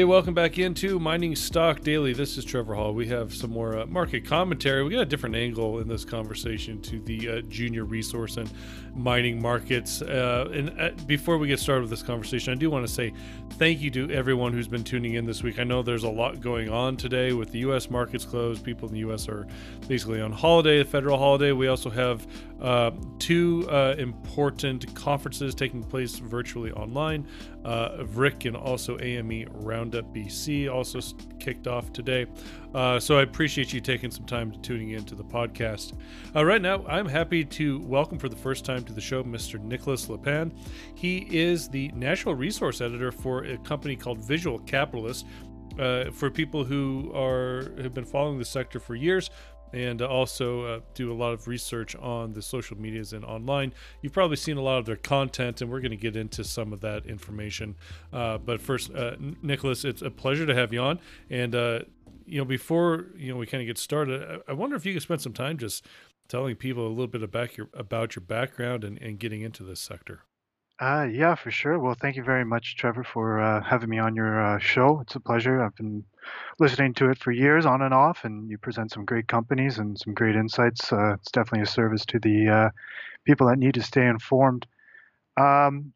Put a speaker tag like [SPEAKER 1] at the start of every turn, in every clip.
[SPEAKER 1] Hey, welcome back into Mining Stock Daily. This is Trevor Hall. We have some more uh, market commentary. We got a different angle in this conversation to the uh, junior resource and mining markets. Uh, and uh, before we get started with this conversation, I do want to say thank you to everyone who's been tuning in this week. I know there's a lot going on today with the U.S. markets closed. People in the U.S. are basically on holiday, a federal holiday. We also have uh, two uh, important conferences taking place virtually online. Uh, and also AME Roundup BC also kicked off today. Uh, so I appreciate you taking some time to tuning in to the podcast. Uh, right now, I'm happy to welcome for the first time to the show Mr. Nicholas Lepan. He is the natural resource editor for a company called Visual Capitalist. Uh, for people who are have been following the sector for years, and also uh, do a lot of research on the social medias and online. You've probably seen a lot of their content, and we're going to get into some of that information. Uh, but first, uh, Nicholas, it's a pleasure to have you on. And uh, you know, before you know we kind of get started, I, I, wonder if you could spend some time just telling people a little bit about your about your background and, and getting into this sector.
[SPEAKER 2] Uh, yeah, for sure. Well, thank you very much, Trevor, for uh, having me on your uh, show. It's a pleasure. I've been listening to it for years, on and off, and you present some great companies and some great insights. Uh, it's definitely a service to the uh, people that need to stay informed. Um,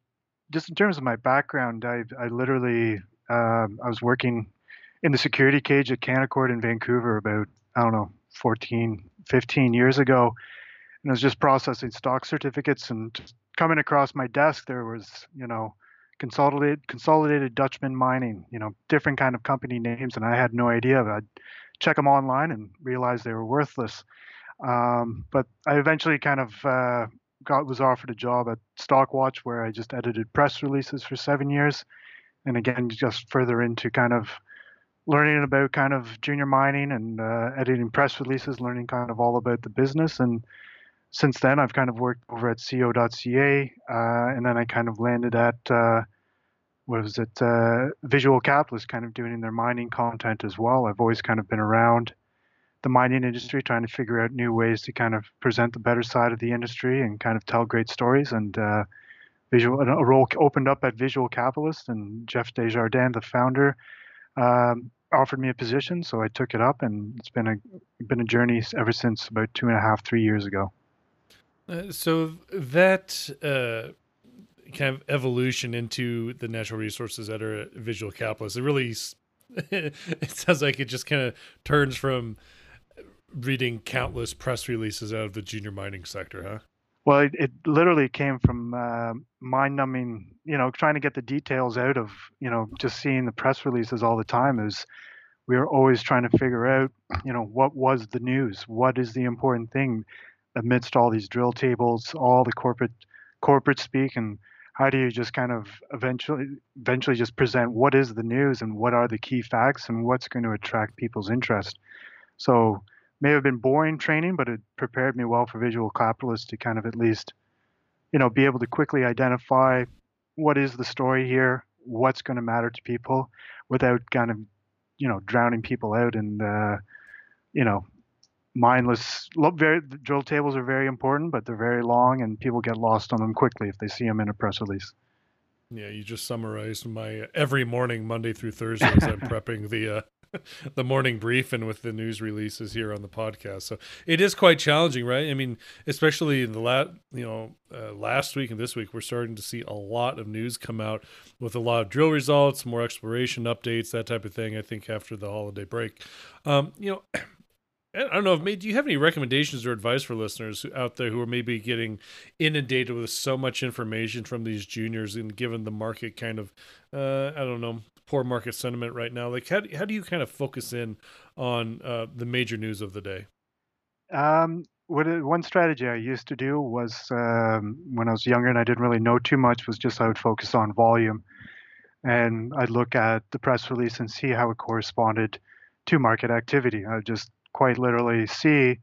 [SPEAKER 2] just in terms of my background, I, I literally um, I was working in the security cage at Canaccord in Vancouver about I don't know 14, 15 years ago, and I was just processing stock certificates and coming across my desk, there was, you know, consolidated consolidated Dutchman mining, you know, different kind of company names, and I had no idea. I'd check them online and realize they were worthless. Um, but I eventually kind of uh, got was offered a job at Stockwatch where I just edited press releases for seven years, and again just further into kind of learning about kind of junior mining and uh, editing press releases, learning kind of all about the business and since then, I've kind of worked over at CEO.ca, uh, and then I kind of landed at uh, what was it, uh, Visual Capitalist, kind of doing their mining content as well. I've always kind of been around the mining industry, trying to figure out new ways to kind of present the better side of the industry and kind of tell great stories. And uh, visual, a role opened up at Visual Capitalist, and Jeff Desjardins, the founder, um, offered me a position, so I took it up, and it's been a been a journey ever since about two and a half, three years ago.
[SPEAKER 1] Uh, so that uh, kind of evolution into the natural resources that are visual capitalists, it really it sounds like it just kind of turns from reading countless press releases out of the junior mining sector, huh?
[SPEAKER 2] Well, it, it literally came from uh, mind-numbing, you know, trying to get the details out of, you know, just seeing the press releases all the time. Is we were always trying to figure out, you know, what was the news, what is the important thing amidst all these drill tables, all the corporate corporate speak, and how do you just kind of eventually eventually just present what is the news and what are the key facts and what's going to attract people's interest. So may have been boring training, but it prepared me well for visual capitalists to kind of at least, you know, be able to quickly identify what is the story here, what's going to matter to people, without kind of, you know, drowning people out and, uh, you know, mindless very drill tables are very important but they're very long and people get lost on them quickly if they see them in a press release
[SPEAKER 1] yeah you just summarized my every morning monday through thursday as i'm prepping the uh the morning brief and with the news releases here on the podcast. So it is quite challenging, right? I mean, especially in the last, you know, uh, last week and this week, we're starting to see a lot of news come out with a lot of drill results, more exploration updates, that type of thing. I think after the holiday break, um, you know. I don't know. Do you have any recommendations or advice for listeners out there who are maybe getting inundated with so much information from these juniors, and given the market kind of, uh, I don't know, poor market sentiment right now? Like, how how do you kind of focus in on uh, the major news of the day?
[SPEAKER 2] Um, what one strategy I used to do was um, when I was younger and I didn't really know too much was just I would focus on volume, and I'd look at the press release and see how it corresponded to market activity. I would just quite literally see,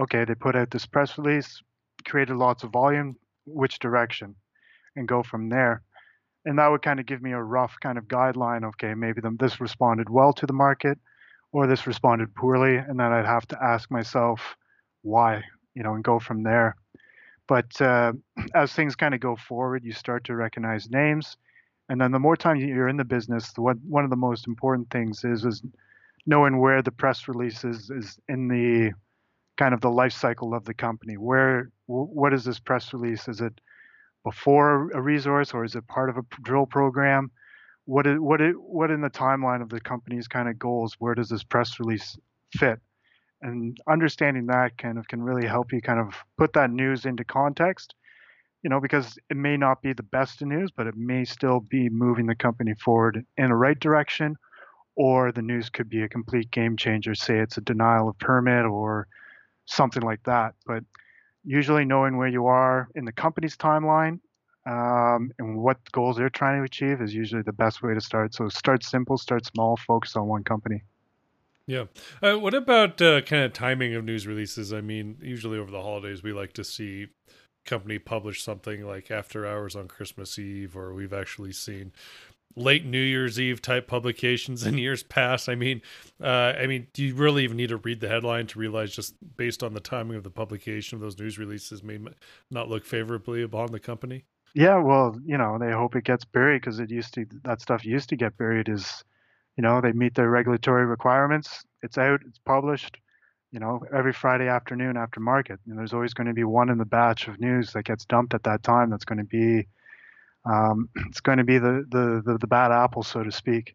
[SPEAKER 2] okay, they put out this press release, created lots of volume, which direction, and go from there. And that would kind of give me a rough kind of guideline. Okay, maybe this responded well to the market, or this responded poorly, and then I'd have to ask myself why, you know, and go from there. But uh, as things kind of go forward, you start to recognize names, And then the more time you're in the business, the one one of the most important things is is knowing where the press release is is in the kind of the life cycle of the company. Where what is this press release? Is it before a resource or is it part of a drill program? What is what what in the timeline of the company's kind of goals? Where does this press release fit? And understanding that kind of can really help you kind of put that news into context. You know, because it may not be the best news, but it may still be moving the company forward in the right direction, or the news could be a complete game changer. Say it's a denial of permit or something like that. But usually knowing where you are in the company's timeline um, and what goals they're trying to achieve is usually the best way to start. So start simple, start small, focus on one company.
[SPEAKER 1] Yeah. Uh, what about uh, kind of timing of news releases? I mean, usually over the holidays, we like to see company publish something like after hours on Christmas Eve, or we've actually seen late New Year's Eve type publications in years past. I mean, uh, I mean, do you really even need to read the headline to realize just based on the timing of the publication of those news releases may not look favorably upon the company?
[SPEAKER 2] Yeah, well, you know, they hope it gets buried because it used to that stuff used to get buried. Is you know they meet their regulatory requirements. It's out. It's published. You know, every Friday afternoon after market, and there's always going to be one in the batch of news that gets dumped at that time. That's going to be um, it's going to be the, the, the the bad apple, so to speak.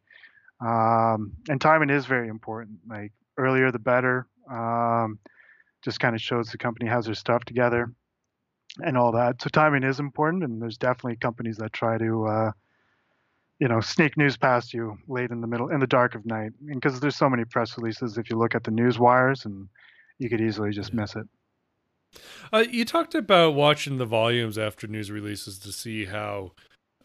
[SPEAKER 2] Um, and timing is very important. Like earlier, the better. Um, just kind of shows the company has their stuff together and all that. So timing is important, and there's definitely companies that try to, uh, you know, sneak news past you late in the middle, in the dark of night. Because there's so many press releases, if you look at the news wires, and you could easily just miss it.
[SPEAKER 1] Uh, you talked about watching the volumes after news releases to see how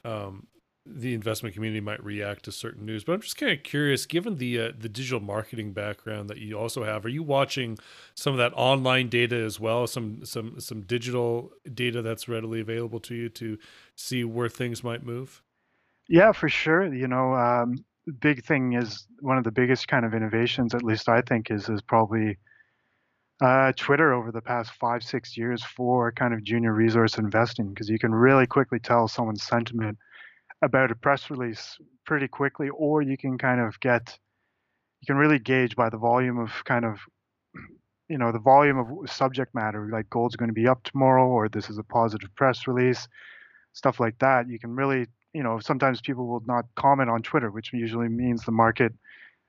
[SPEAKER 1] um, the investment community might react to certain news. But I'm just kind of curious, given the uh, the digital marketing background that you also have, are you watching some of that online data as well? Some some some digital data that's readily available to you to see where things might move.
[SPEAKER 2] Yeah, for sure. You know, um, big thing is one of the biggest kind of innovations, at least I think, is is probably uh, Twitter over the past five, six years for kind of junior resource investing because you can really quickly tell someone's sentiment about a press release pretty quickly, or you can kind of get, you can really gauge by the volume of kind of, you know, the volume of subject matter, like gold's going to be up tomorrow, or this is a positive press release, stuff like that. You can really, you know, sometimes people will not comment on Twitter, which usually means the market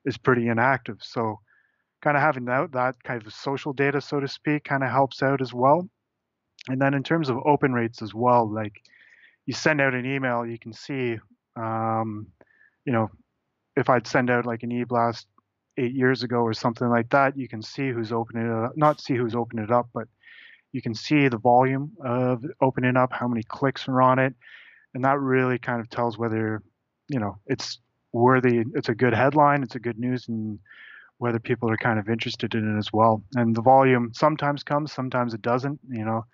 [SPEAKER 2] is pretty inactive. So, kind of having that, that kind of social data, so to speak, kind of helps out as well. And then in terms of open rates as well, like you send out an email, you can see, um, you know, if I'd send out like an e-blast eight years ago or something like that, you can see who's opening it up. Not see who's opening it up, but you can see the volume of opening up, how many clicks are on it, and that really kind of tells whether, you know, it's worthy. It's a good headline. It's a good news, and whether people are kind of interested in it as well. And the volume sometimes comes, sometimes it doesn't, you know,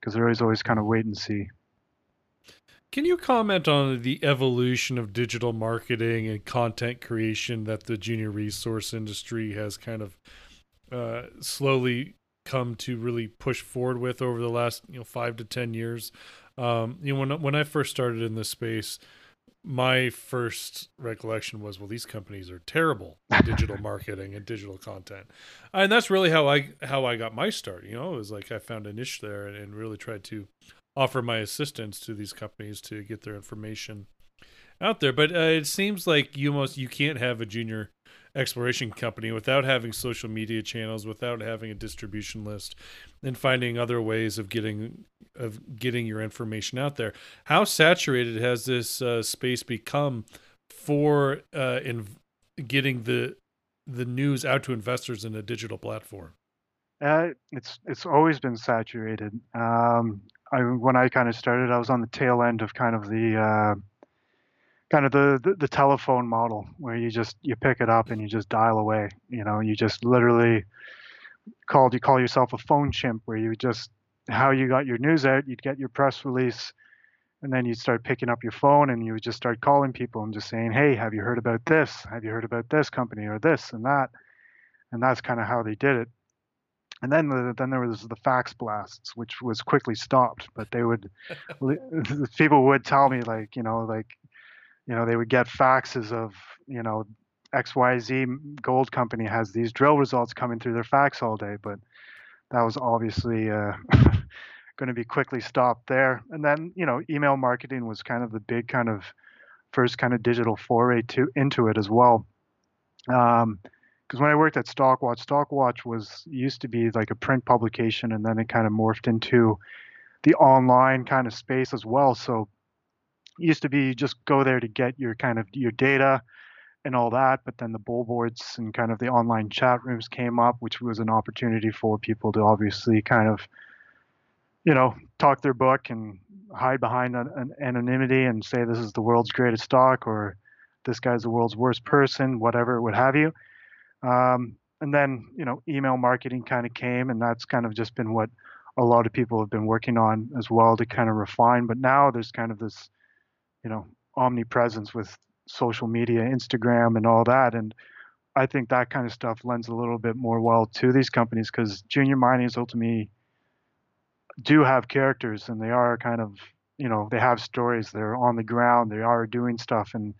[SPEAKER 2] because they're always always kind of wait and see.
[SPEAKER 1] Can you comment on the evolution of digital marketing and content creation that the junior resource industry has kind of uh, slowly come to really push forward with over the last you know five to ten years? Um, you know, when when I first started in this space, my first recollection was well these companies are terrible at digital marketing and digital content. And that's really how i how i got my start you know? It was like i found a niche there and, and really tried to offer my assistance to these companies to get their information out there. But uh, it seems like you almost you can't have a junior exploration company without having social media channels, without having a distribution list, and finding other ways of getting of getting your information out there. How saturated has this uh, space become for uh, in getting the the news out to investors in a digital platform?
[SPEAKER 2] Uh, it's it's always been saturated. Um, I, when I kind of started, I was on the tail end of kind of the uh, kind of the, the, the telephone model where you just you pick it up and you just dial away you know you just literally called you call yourself a phone chimp where you just how you got your news out you'd get your press release and then you'd start picking up your phone and you would just start calling people and just saying hey have you heard about this? Have you heard about this company or this and that? And that's kind of how they did it. And then the, then there was the fax blasts which was quickly stopped but they would people would tell me like you know like you know, they would get faxes of, you know, XYZ gold company has these drill results coming through their fax all day, but that was obviously uh, going to be quickly stopped there. And then, you know, email marketing was kind of the big kind of first kind of digital foray to into it as well. Because um, when I worked at Stockwatch, Stockwatch was used to be like a print publication, and then it kind of morphed into the online kind of space as well. So used to be you just go there to get your kind of your data and all that, but then the bull boards and kind of the online chat rooms came up, which was an opportunity for people to obviously kind of, you know, talk their book and hide behind an, an anonymity and say this is the world's greatest stock or this guy's the world's worst person, whatever, what have you. Um, and then, you know, email marketing kind of came, and that's kind of just been what a lot of people have been working on as well to kind of refine. But now there's kind of this, you know, omnipresence with social media, Instagram, and all that. And I think that kind of stuff lends a little bit more well to these companies because junior mining is ultimately do have characters and they are kind of you know they have stories they're on the ground they are doing stuff and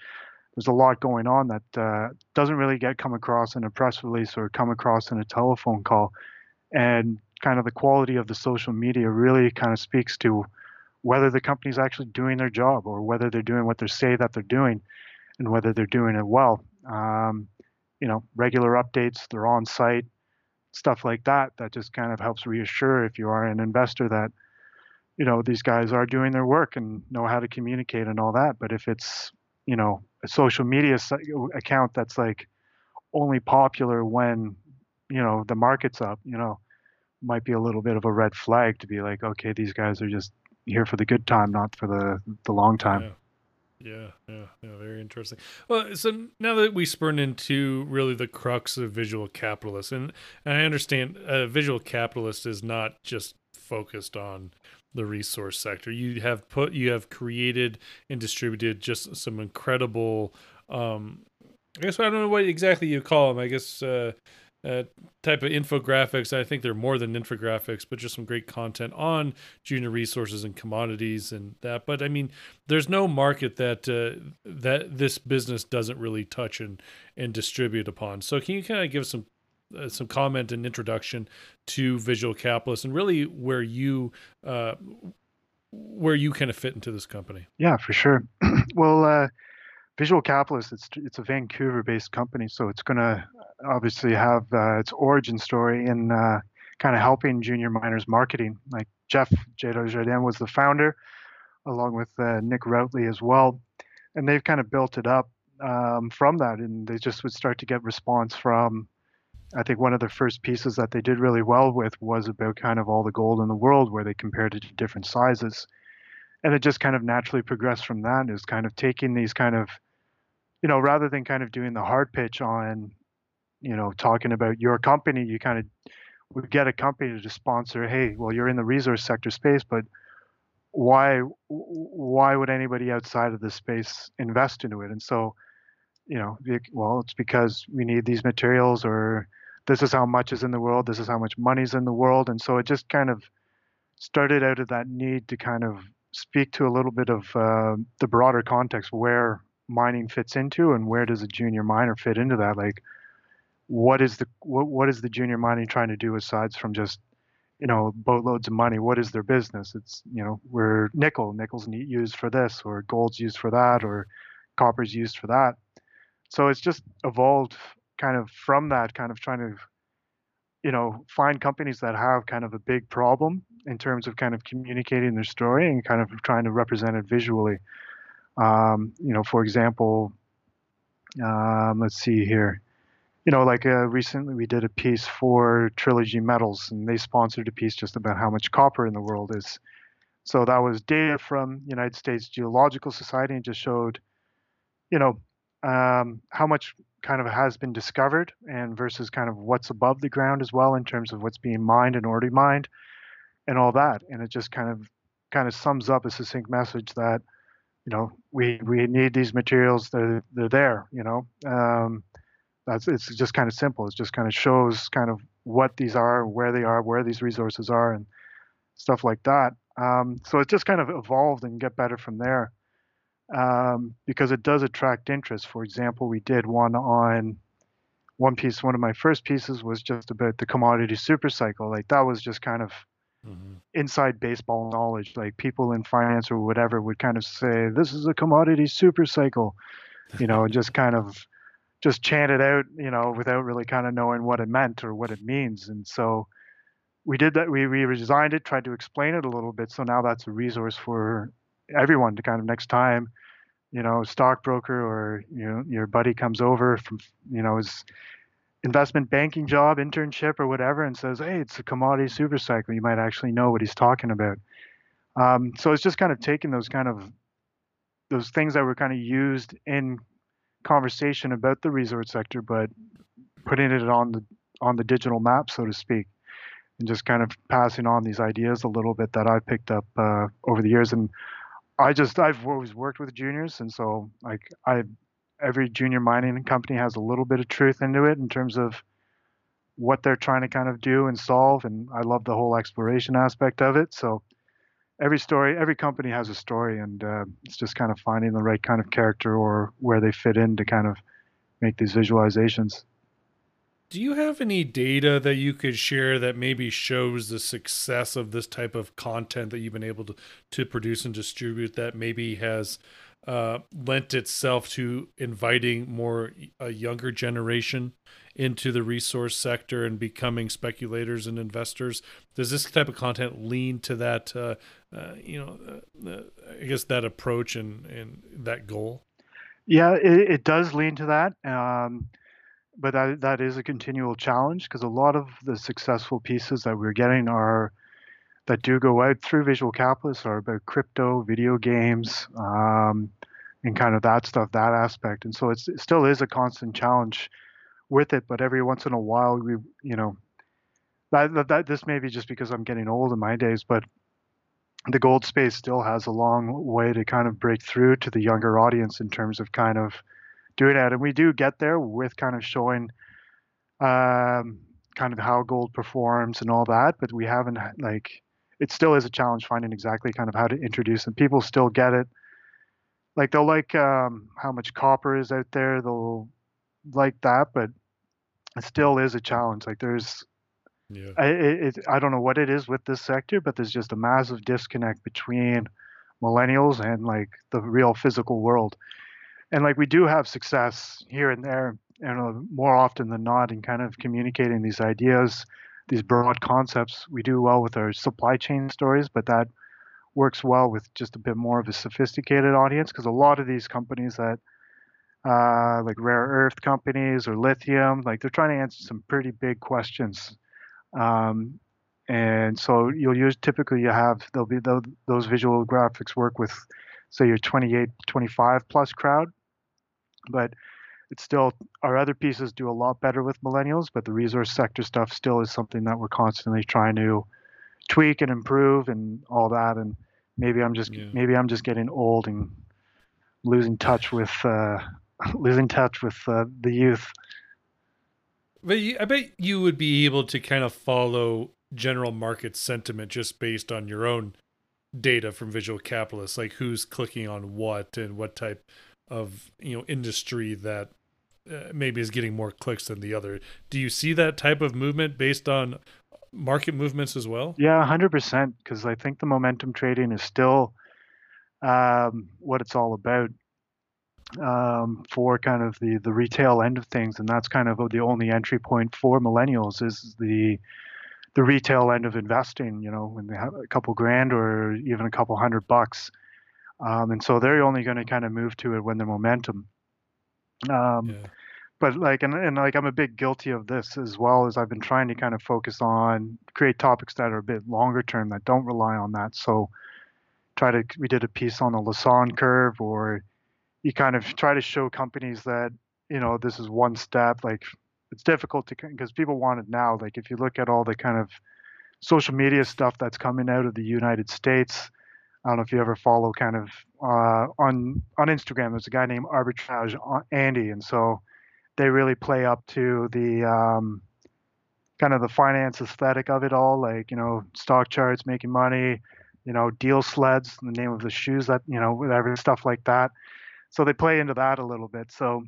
[SPEAKER 2] there's a lot going on that uh, doesn't really get come across in a press release or come across in a telephone call and kind of the quality of the social media really kind of speaks to whether the company's actually doing their job or whether they're doing what they say that they're doing and whether they're doing it well. Um, you know regular updates they're on site stuff like that that just kind of helps reassure if you are an investor that you know these guys are doing their work and know how to communicate and all that. But if it's you know a social media account that's like only popular when you know the market's up you know might be a little bit of a red flag to be like okay these guys are just here for the good time not for the the long time
[SPEAKER 1] yeah. Yeah, yeah, yeah, very interesting. Well, so now that we spurn into really the crux of visual capitalist, and, and I understand a visual capitalist is not just focused on the resource sector. You have put, you have created and distributed just some incredible. Um, I guess I don't know what exactly you call them. I guess uh, uh, type of infographics. I think they're more than infographics, but just some great content on junior resources and commodities and that. But I mean, there's no market that uh, that this business doesn't really touch and and distribute upon. So can you kind of give some uh, some comment and introduction to Visual Capitalist and really where you uh, where you kind of fit into this company?
[SPEAKER 2] Yeah, for sure. well. Uh, Visual Capitalist, it's it's a Vancouver-based company, so it's going to obviously have uh, its origin story in uh, kind of helping junior miners marketing. Like Jeff Desjardins was the founder, along with uh, Nick Routley as well, and they've kind of built it up um, from that, and they just would start to get response from. I think one of the first pieces that they did really well with was about kind of all the gold in the world, where they compared it to different sizes and it just kind of naturally progressed from that is kind of taking these kind of you know rather than kind of doing the hard pitch on you know talking about your company you kind of would get a company to sponsor hey well you're in the resource sector space but why why would anybody outside of this space invest into it? And so you know well it's because we need these materials or this is how much is in the world this is how much money's in the world. And so it just kind of started out of that need to kind of speak to a little bit of uh, the broader context where mining fits into and where does a junior miner fit into that? Like what is the what, what is the junior mining trying to do aside from just you know boatloads of money? What is their business? It's you know we're nickel. Nickel's used for this or gold's used for that or copper's used for that. So it's just evolved kind of from that kind of trying to you know find companies that have kind of a big problem in terms of kind of communicating their story and kind of trying to represent it visually. Um, you know, for example, um, let's see here. You know, like uh, recently we did a piece for Trilogy Metals, and they sponsored a piece just about how much copper in the world is. So that was data from United States Geological Society, and just showed, you know, um, how much kind of has been discovered, and versus kind of what's above the ground as well in terms of what's being mined and already mined and all that. And it just kind of kind of sums up a succinct message that you know we we need these materials. They're they're there. You know, um, that's it's just kind of simple. It just kind of shows kind of what these are, where they are, where these resources are, and stuff like that. Um, so it just kind of evolved and get better from there. um, because it does attract interest. For example, we did one on one piece. One of my first pieces was just about the commodity super cycle. Like that was just kind of mm-hmm. inside baseball knowledge. Like people in finance or whatever would kind of say, "This is a commodity super cycle," you know, and just kind of just chant it out, you know, without really kind of knowing what it meant or what it means. And so we did that. We, we redesigned it, tried to explain it a little bit. So now that's a resource for everyone to kind of next time, you know, stockbroker or you know your buddy comes over from you know his investment banking job, internship or whatever, and says, "Hey, it's a commodity super cycle." You might actually know what he's talking about. Um, so it's just kind of taking those kind of those things that were kind of used in conversation about the resort sector, but putting it on the on the digital map, so to speak, and just kind of passing on these ideas a little bit that I picked up uh, over the years. And I just I've always worked with juniors, and so like I every junior mining company has a little bit of truth into it in terms of what they're trying to kind of do and solve. And I love the whole exploration aspect of it. So every story, every company has a story, and uh, it's just kind of finding the right kind of character or where they fit in to kind of make these visualizations.
[SPEAKER 1] Do you have any data that you could share that maybe shows the success of this type of content that you've been able to, to produce and distribute that maybe has uh, lent itself to inviting more a younger generation into the resource sector and becoming speculators and investors? Does this type of content lean to that? Uh, uh, you know, uh, I guess that approach and and that goal.
[SPEAKER 2] Yeah, it, it does lean to that. Um, but that that is a continual challenge because a lot of the successful pieces that we're getting are that do go out through visual capitalists are about crypto, video games, um, and kind of that stuff, that aspect. And so it still is a constant challenge with it. But every once in a while, we, you know, that, that, that this may be just because I'm getting old in my days, but the gold space still has a long way to kind of break through to the younger audience in terms of kind of doing that. And we do get there with kind of showing um, kind of how gold performs and all that, but we haven't like it still is a challenge finding exactly kind of how to introduce them. People still get it. Like they'll like um, how much copper is out there. They'll like that, but it still is a challenge. Like there's, yeah. I, it, I don't know what it is with this sector, but there's just a massive disconnect between millennials and like the real physical world and like we do have success here and there and more often than not in kind of communicating these ideas these broad concepts. We do well with our supply chain stories but that works well with just a bit more of a sophisticated audience because a lot of these companies that uh, like rare earth companies or lithium like they're trying to answer some pretty big questions. Um, and so you'll use typically you have there'll be those, those visual graphics work with say your 28 25 plus crowd. But it's still our other pieces do a lot better with millennials, but the resource sector stuff still is something that we're constantly trying to tweak and improve and all that. And maybe I'm just yeah. maybe I'm just getting old and losing touch with uh, losing touch with uh, the youth.
[SPEAKER 1] But you, I bet you would be able to kind of follow general market sentiment just based on your own data from visual capitalists, like who's clicking on what and what type of you know industry that uh, maybe is getting more clicks than the other. Do you see that type of movement based on market movements as well?
[SPEAKER 2] Yeah, hundred percent. Because I think the momentum trading is still um, what it's all about um, for kind of the the retail end of things, and that's kind of the only entry point for millennials is the the retail end of investing. You know, when they have a couple grand or even a couple hundred bucks um, and so they're only going to kind of move to it when the momentum. Um, yeah. But like, and, and like, I'm a bit guilty of this as well as I've been trying to kind of focus on create topics that are a bit longer term that don't rely on that. So try to, we did a piece on the Lassonde curve, or you kind of try to show companies that you know this is one step. Like it's difficult to because people want it now. Like if you look at all the kind of social media stuff that's coming out of the United States I don't know if you ever follow kind of uh, on on Instagram. There's a guy named Arbitrage uh, Andy, and so they really play up to the um, kind of the finance aesthetic of it all, like you know stock charts, making money, you know, deal sleds, the name of the shoes that, you know, whatever stuff like that. So they play into that a little bit. So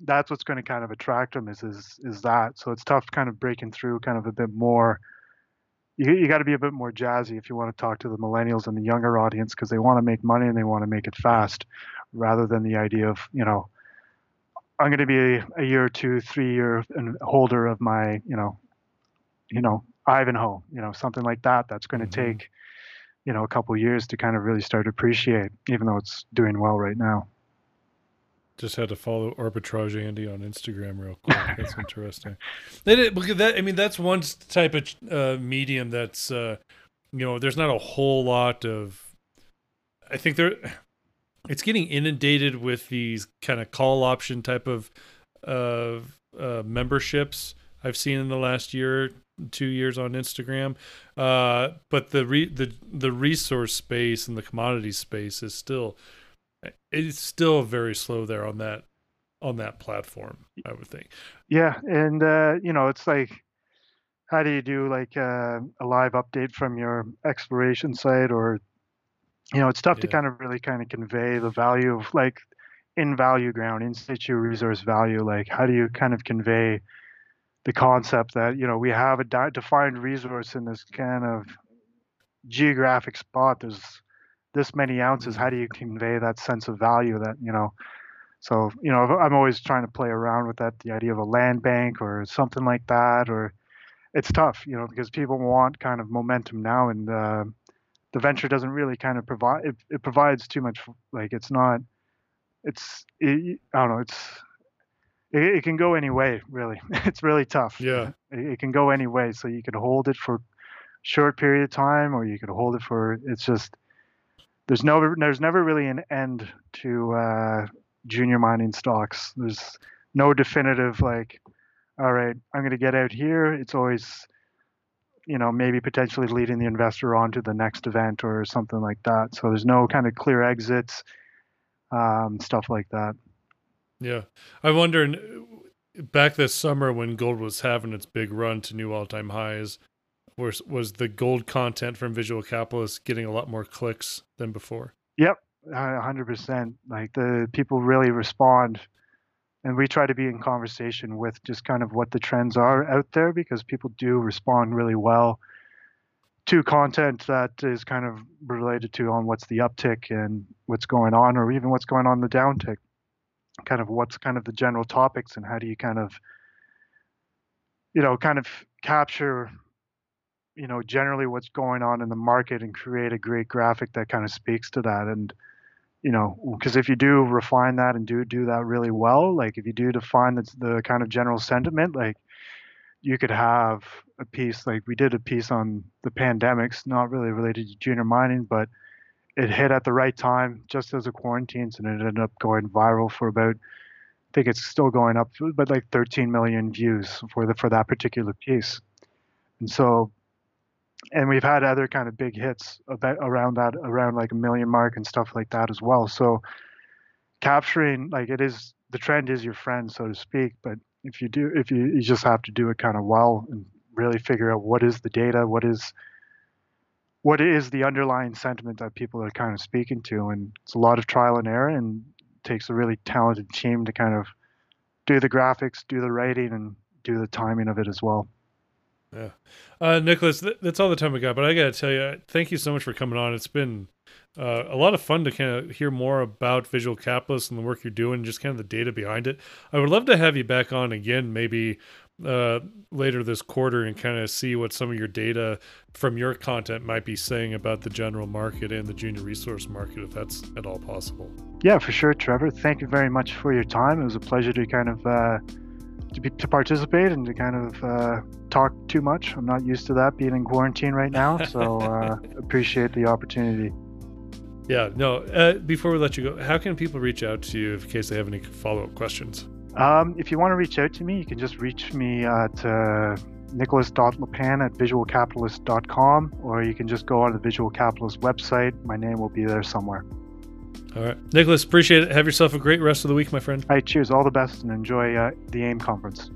[SPEAKER 2] that's what's going to kind of attract them is is is that. So it's tough kind of breaking through kind of a bit more. You you got to be a bit more jazzy if you want to talk to the millennials and the younger audience because they want to make money and they want to make it fast, rather than the idea of you know, I'm going to be a, a year or two, three year holder of my you know, you know Ivanhoe, you know something like that. That's going to mm-hmm. take you know a couple years to kind of really start to appreciate, even though it's doing well right now.
[SPEAKER 1] Just had to follow Arbitrage Andy on Instagram real quick. That's interesting. They did because that I mean that's one type of uh, medium that's uh, you know there's not a whole lot of. I think there, it's getting inundated with these kind of call option type of of uh, memberships I've seen in the last year, two years on Instagram. Uh, but the re- the the resource space and the commodity space is still it's still very slow there on that on that platform i would think
[SPEAKER 2] yeah and uh, you know it's like how do you do like uh, a live update from your exploration site or you know it's tough yeah. to kind of really kind of convey the value of like in value ground in situ resource value like how do you kind of convey the concept that you know we have a defined resource in this kind of geographic spot there's this many ounces how do you convey that sense of value that you know? So you know i'm always trying to play around with that the idea of a land bank or something like that or it's tough you know because people want kind of momentum now and uh, the venture doesn't really kind of provide it, it provides too much like it's not it's it, i don't know it's it, it, can go any way really. It's really tough.
[SPEAKER 1] Yeah.
[SPEAKER 2] It, it can go any way so you could hold it for short period of time or you could hold it for it's just there's no there's never really an end to uh, junior mining stocks. There's no definitive like, all right, I'm going to get out here. It's always, you know, maybe potentially leading the investor on to the next event or something like that. So there's no kind of clear exits, um, stuff like that.
[SPEAKER 1] Yeah, I wonder back this summer when gold was having its big run to new all-time highs was was the gold content from Visual Capitalist getting a lot more clicks than before?
[SPEAKER 2] Yep, hundred percent. Like the people really respond, and we try to be in conversation with just kind of what the trends are out there because people do respond really well to content that is kind of related to on what's the uptick and what's going on, or even what's going on the downtick. Kind of what's kind of the general topics and how do you kind of you know kind of capture you know generally what's going on in the market and create a great graphic that kind of speaks to that. And you know because if you do refine that and do do that really well like if you do define the, the kind of general sentiment like you could have a piece like we did a piece on the pandemics not really related to junior mining but it hit at the right time just as a quarantines and it ended up going viral for about i think it's still going up but like 13 million views for the for that particular piece. And so and we've had other kind of big hits about around that around like a million mark and stuff like that as well. So capturing like it is the trend is your friend so to speak but if you do if you, you just have to do it kind of well and really figure out what is the data what is what is the underlying sentiment that people are kind of speaking to. And it's a lot of trial and error and takes a really talented team to kind of do the graphics do the writing and do the timing of it as well
[SPEAKER 1] yeah. Uh, Nicholas, th- that's all the time we got, but I got to tell you, thank you so much for coming on. It's been uh, a lot of fun to kind of hear more about Visual Capitalist and the work you're doing, just kind of the data behind it. I would love to have you back on again, maybe uh, later this quarter, and kind of see what some of your data from your content might be saying about the general market and the junior resource market, if that's at all possible.
[SPEAKER 2] Yeah, for sure, Trevor. Thank you very much for your time. It was a pleasure to kind of uh, to, be, to participate and to kind of uh, talk too much. I'm not used to that being in quarantine right now, so uh, appreciate the opportunity.
[SPEAKER 1] Yeah, no. Uh, before we let you go, how can people reach out to you in case they have any follow up questions?
[SPEAKER 2] Um, if you want to reach out to me, you can just reach me at uh, nicholas.lepan at visualcapitalist.com, or you can just go on the Visual Capitalist website. My name will be there somewhere.
[SPEAKER 1] All right. Nicholas, appreciate it. Have yourself a great rest of the week, my friend.
[SPEAKER 2] Right. Cheers. All the best and enjoy uh, the AIM conference.